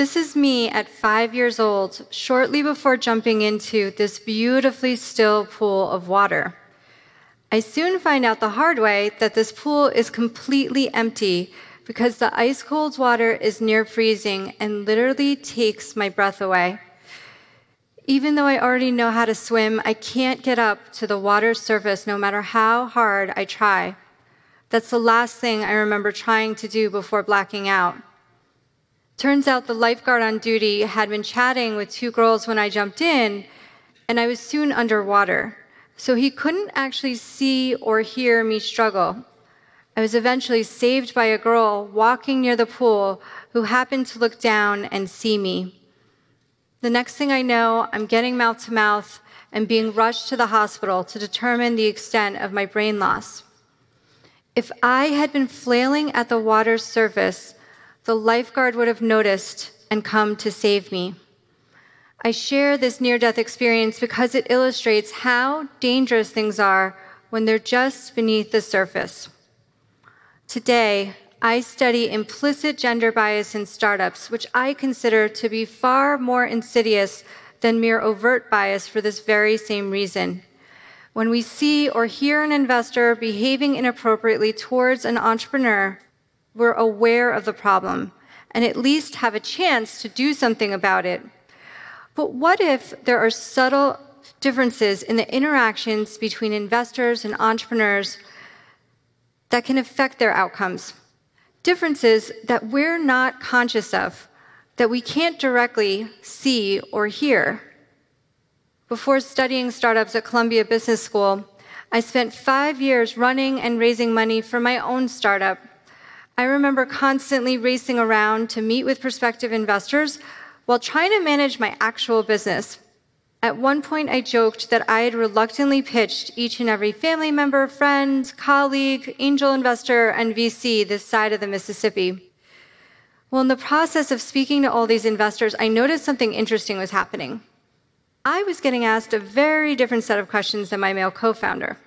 This is me at five years old, shortly before jumping into this beautifully still pool of water. I soon find out the hard way that this pool is completely empty because the ice cold water is near freezing and literally takes my breath away. Even though I already know how to swim, I can't get up to the water's surface no matter how hard I try. That's the last thing I remember trying to do before blacking out. Turns out the lifeguard on duty had been chatting with two girls when I jumped in, and I was soon underwater. So he couldn't actually see or hear me struggle. I was eventually saved by a girl walking near the pool who happened to look down and see me. The next thing I know, I'm getting mouth to mouth and being rushed to the hospital to determine the extent of my brain loss. If I had been flailing at the water's surface, the lifeguard would have noticed and come to save me. I share this near death experience because it illustrates how dangerous things are when they're just beneath the surface. Today, I study implicit gender bias in startups, which I consider to be far more insidious than mere overt bias for this very same reason. When we see or hear an investor behaving inappropriately towards an entrepreneur, we're aware of the problem and at least have a chance to do something about it. But what if there are subtle differences in the interactions between investors and entrepreneurs that can affect their outcomes? differences that we're not conscious of, that we can't directly see or hear. Before studying startups at Columbia Business School, I spent five years running and raising money for my own startup. I remember constantly racing around to meet with prospective investors while trying to manage my actual business. At one point, I joked that I had reluctantly pitched each and every family member, friend, colleague, angel investor, and VC this side of the Mississippi. Well, in the process of speaking to all these investors, I noticed something interesting was happening. I was getting asked a very different set of questions than my male co founder.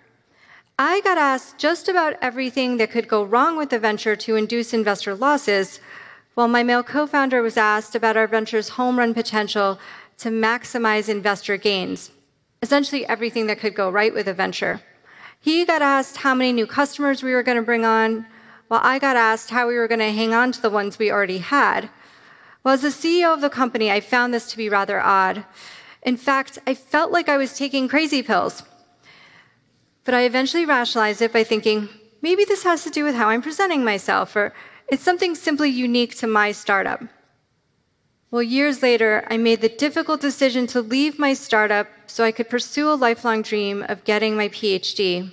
I got asked just about everything that could go wrong with the venture to induce investor losses, while my male co founder was asked about our venture's home run potential to maximize investor gains. Essentially, everything that could go right with a venture. He got asked how many new customers we were going to bring on, while I got asked how we were going to hang on to the ones we already had. Well, as the CEO of the company, I found this to be rather odd. In fact, I felt like I was taking crazy pills. But I eventually rationalized it by thinking, maybe this has to do with how I'm presenting myself, or it's something simply unique to my startup. Well, years later, I made the difficult decision to leave my startup so I could pursue a lifelong dream of getting my PhD.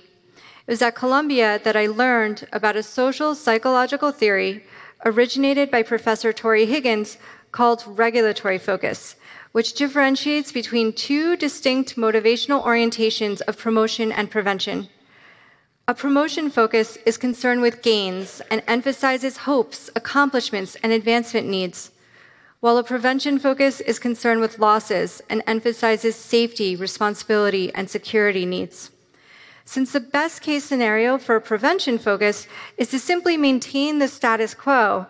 It was at Columbia that I learned about a social psychological theory originated by Professor Tory Higgins called regulatory focus, which differentiates between two distinct motivational orientations of promotion and prevention. A promotion focus is concerned with gains and emphasizes hopes, accomplishments, and advancement needs while a prevention focus is concerned with losses and emphasizes safety, responsibility, and security needs. Since the best case scenario for a prevention focus is to simply maintain the status quo,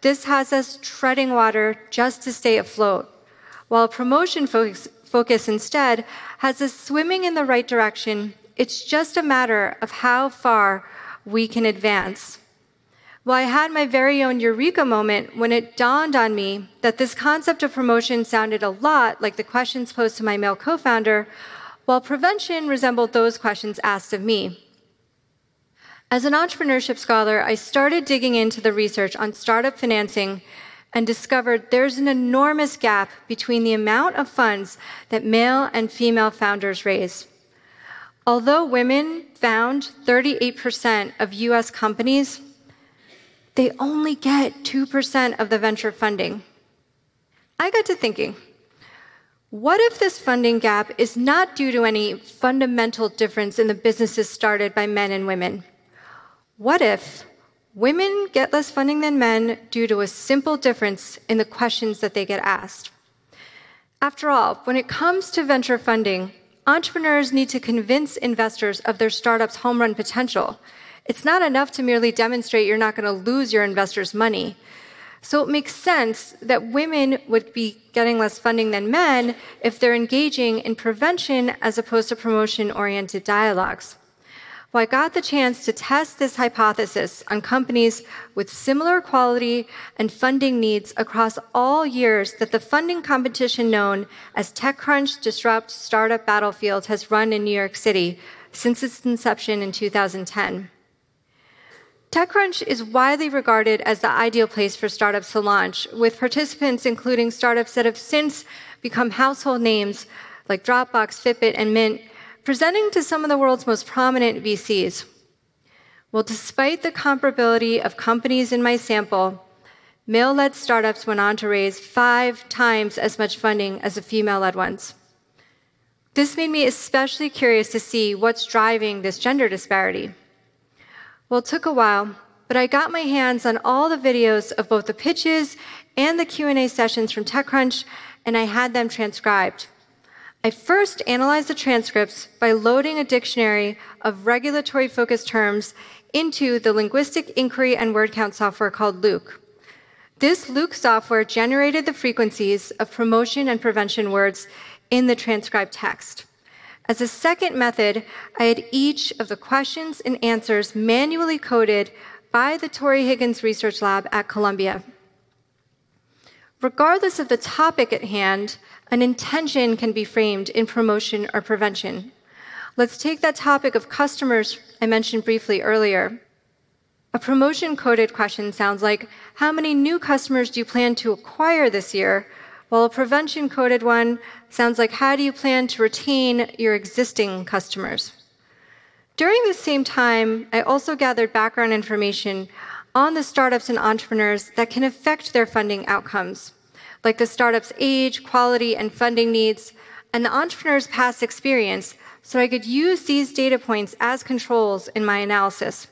this has us treading water just to stay afloat, while promotion focus, focus instead has us swimming in the right direction. It's just a matter of how far we can advance. Well, I had my very own eureka moment when it dawned on me that this concept of promotion sounded a lot like the questions posed to my male co founder, while prevention resembled those questions asked of me. As an entrepreneurship scholar, I started digging into the research on startup financing and discovered there's an enormous gap between the amount of funds that male and female founders raise. Although women found 38% of US companies, they only get 2% of the venture funding. I got to thinking, what if this funding gap is not due to any fundamental difference in the businesses started by men and women? What if women get less funding than men due to a simple difference in the questions that they get asked? After all, when it comes to venture funding, entrepreneurs need to convince investors of their startup's home run potential it's not enough to merely demonstrate you're not going to lose your investors' money. So it makes sense that women would be getting less funding than men if they're engaging in prevention as opposed to promotion oriented dialogues. Well, I got the chance to test this hypothesis on companies with similar quality and funding needs across all years that the funding competition known as TechCrunch Disrupt Startup Battlefield has run in New York City since its inception in 2010. TechCrunch is widely regarded as the ideal place for startups to launch, with participants including startups that have since become household names like Dropbox, Fitbit, and Mint, presenting to some of the world's most prominent VCs. Well, despite the comparability of companies in my sample, male led startups went on to raise five times as much funding as the female led ones. This made me especially curious to see what's driving this gender disparity. Well, it took a while, but I got my hands on all the videos of both the pitches and the Q&A sessions from TechCrunch, and I had them transcribed. I first analyzed the transcripts by loading a dictionary of regulatory focused terms into the linguistic inquiry and word count software called LIWC. This LIWC software generated the frequencies of promotion and prevention words in the transcribed text. As a second method, I had each of the questions and answers manually coded by the Tory Higgins Research Lab at Columbia. Regardless of the topic at hand, an intention can be framed in promotion or prevention. Let's take that topic of customers I mentioned briefly earlier. A promotion coded question sounds like How many new customers do you plan to acquire this year? While a prevention coded one sounds like how do you plan to retain your existing customers? During the same time, I also gathered background information on the startups and entrepreneurs that can affect their funding outcomes, like the startup's age, quality, and funding needs, and the entrepreneur's past experience, so I could use these data points as controls in my analysis.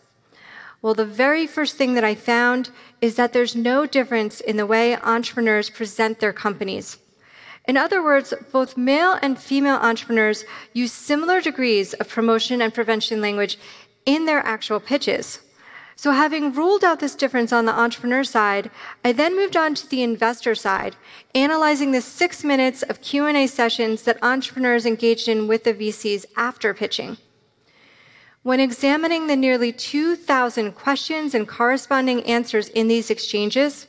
Well, the very first thing that I found is that there's no difference in the way entrepreneurs present their companies. In other words, both male and female entrepreneurs use similar degrees of promotion and prevention language in their actual pitches. So having ruled out this difference on the entrepreneur side, I then moved on to the investor side, analyzing the 6 minutes of Q&A sessions that entrepreneurs engaged in with the VCs after pitching. When examining the nearly 2,000 questions and corresponding answers in these exchanges,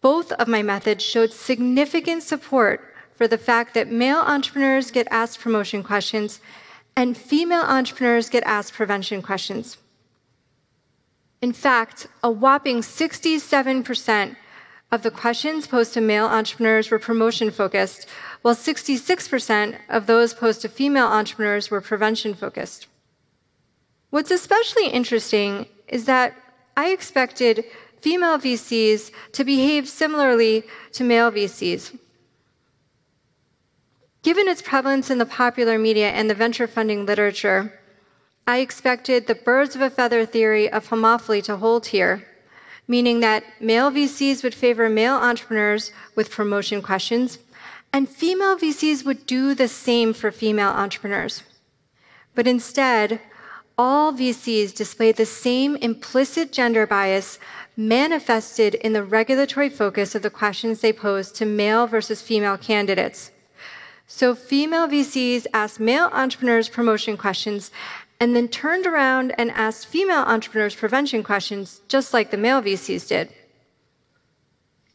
both of my methods showed significant support for the fact that male entrepreneurs get asked promotion questions and female entrepreneurs get asked prevention questions. In fact, a whopping 67% of the questions posed to male entrepreneurs were promotion focused, while 66% of those posed to female entrepreneurs were prevention focused. What's especially interesting is that I expected female VCs to behave similarly to male VCs. Given its prevalence in the popular media and the venture funding literature, I expected the birds of a feather theory of homophily to hold here, meaning that male VCs would favor male entrepreneurs with promotion questions, and female VCs would do the same for female entrepreneurs. But instead, all VCs display the same implicit gender bias manifested in the regulatory focus of the questions they pose to male versus female candidates. So, female VCs asked male entrepreneurs promotion questions and then turned around and asked female entrepreneurs prevention questions, just like the male VCs did.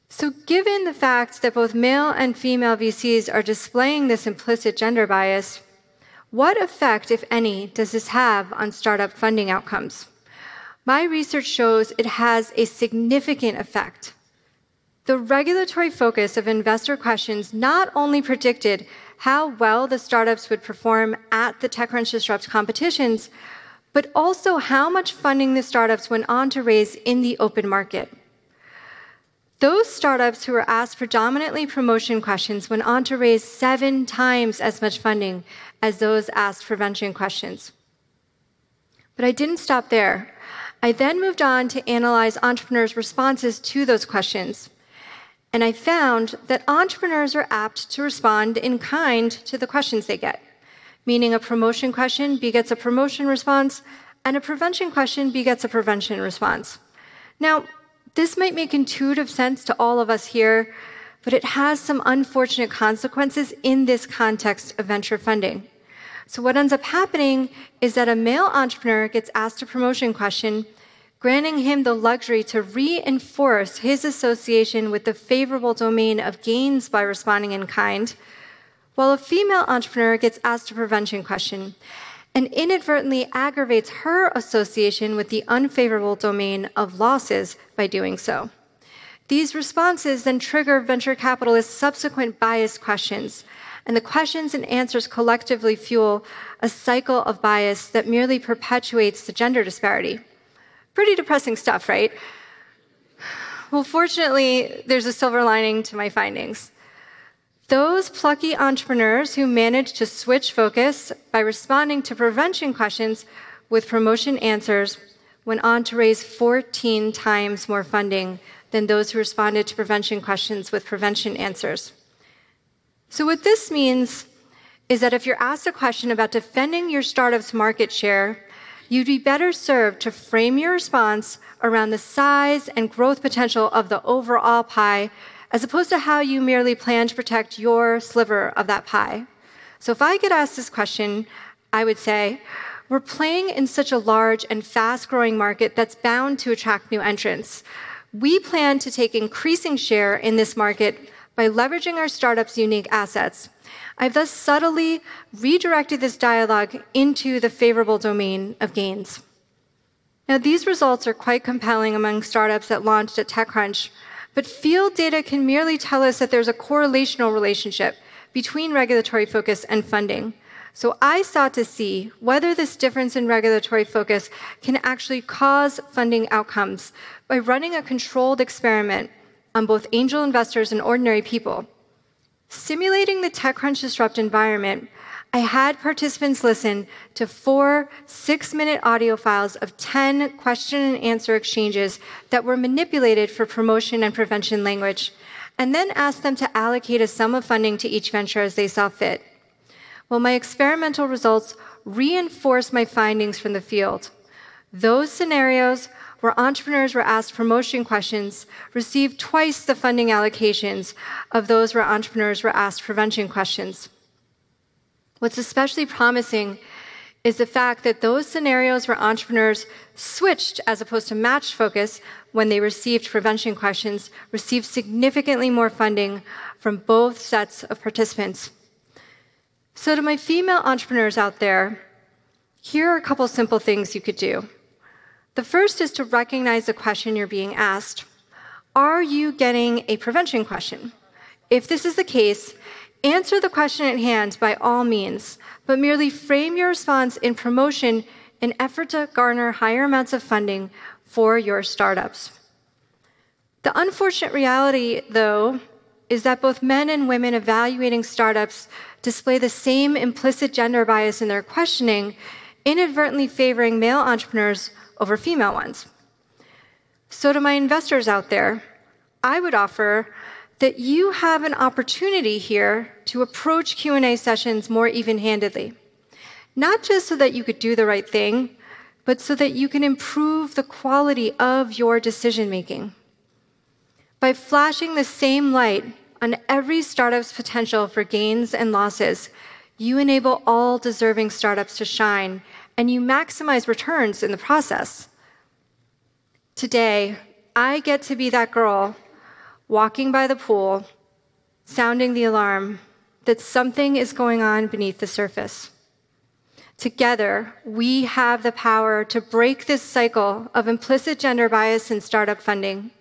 So, given the fact that both male and female VCs are displaying this implicit gender bias, what effect, if any, does this have on startup funding outcomes? My research shows it has a significant effect. The regulatory focus of investor questions not only predicted how well the startups would perform at the TechCrunch Disrupt competitions, but also how much funding the startups went on to raise in the open market. Those startups who were asked predominantly promotion questions went on to raise seven times as much funding as those asked prevention questions. But I didn't stop there. I then moved on to analyze entrepreneurs' responses to those questions. And I found that entrepreneurs are apt to respond in kind to the questions they get, meaning a promotion question begets a promotion response, and a prevention question begets a prevention response. Now, This might make intuitive sense to all of us here, but it has some unfortunate consequences in this context of venture funding. So, what ends up happening is that a male entrepreneur gets asked a promotion question, granting him the luxury to reinforce his association with the favorable domain of gains by responding in kind, while a female entrepreneur gets asked a prevention question and inadvertently aggravates her association with the unfavorable domain of losses by doing so. These responses then trigger venture capitalists' subsequent bias questions, and the questions and answers collectively fuel a cycle of bias that merely perpetuates the gender disparity. Pretty depressing stuff, right? Well, fortunately, there's a silver lining to my findings. Those plucky entrepreneurs who managed to switch focus by responding to prevention questions with promotion answers went on to raise 14 times more funding than those who responded to prevention questions with prevention answers. So, what this means is that if you're asked a question about defending your startup's market share, you'd be better served to frame your response around the size and growth potential of the overall pie as opposed to how you merely plan to protect your sliver of that pie. So if I get asked this question, I would say, we're playing in such a large and fast growing market that's bound to attract new entrants. We plan to take increasing share in this market by leveraging our startup's unique assets. I've thus subtly redirected this dialogue into the favorable domain of gains. Now, these results are quite compelling among startups that launched at TechCrunch, but field data can merely tell us that there's a correlational relationship between regulatory focus and funding. So I sought to see whether this difference in regulatory focus can actually cause funding outcomes by running a controlled experiment on both angel investors and ordinary people. Simulating the TechCrunch disrupt environment I had participants listen to four six minute audio files of 10 question and answer exchanges that were manipulated for promotion and prevention language, and then asked them to allocate a sum of funding to each venture as they saw fit. Well, my experimental results reinforced my findings from the field. Those scenarios where entrepreneurs were asked promotion questions received twice the funding allocations of those where entrepreneurs were asked prevention questions. What's especially promising is the fact that those scenarios where entrepreneurs switched as opposed to matched focus when they received prevention questions received significantly more funding from both sets of participants. So, to my female entrepreneurs out there, here are a couple simple things you could do. The first is to recognize the question you're being asked. Are you getting a prevention question? If this is the case, Answer the question at hand by all means, but merely frame your response in promotion in effort to garner higher amounts of funding for your startups. The unfortunate reality, though, is that both men and women evaluating startups display the same implicit gender bias in their questioning, inadvertently favoring male entrepreneurs over female ones. So, to my investors out there, I would offer that you have an opportunity here to approach Q&A sessions more even-handedly. Not just so that you could do the right thing, but so that you can improve the quality of your decision making. By flashing the same light on every startup's potential for gains and losses, you enable all deserving startups to shine and you maximize returns in the process. Today, I get to be that girl walking by the pool, sounding the alarm that something is going on beneath the surface. Together, we have the power to break this cycle of implicit gender bias in startup funding.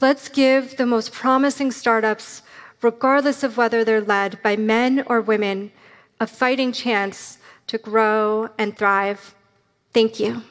Let's give the most promising startups, regardless of whether they're led by men or women, a fighting chance to grow and thrive. Thank you.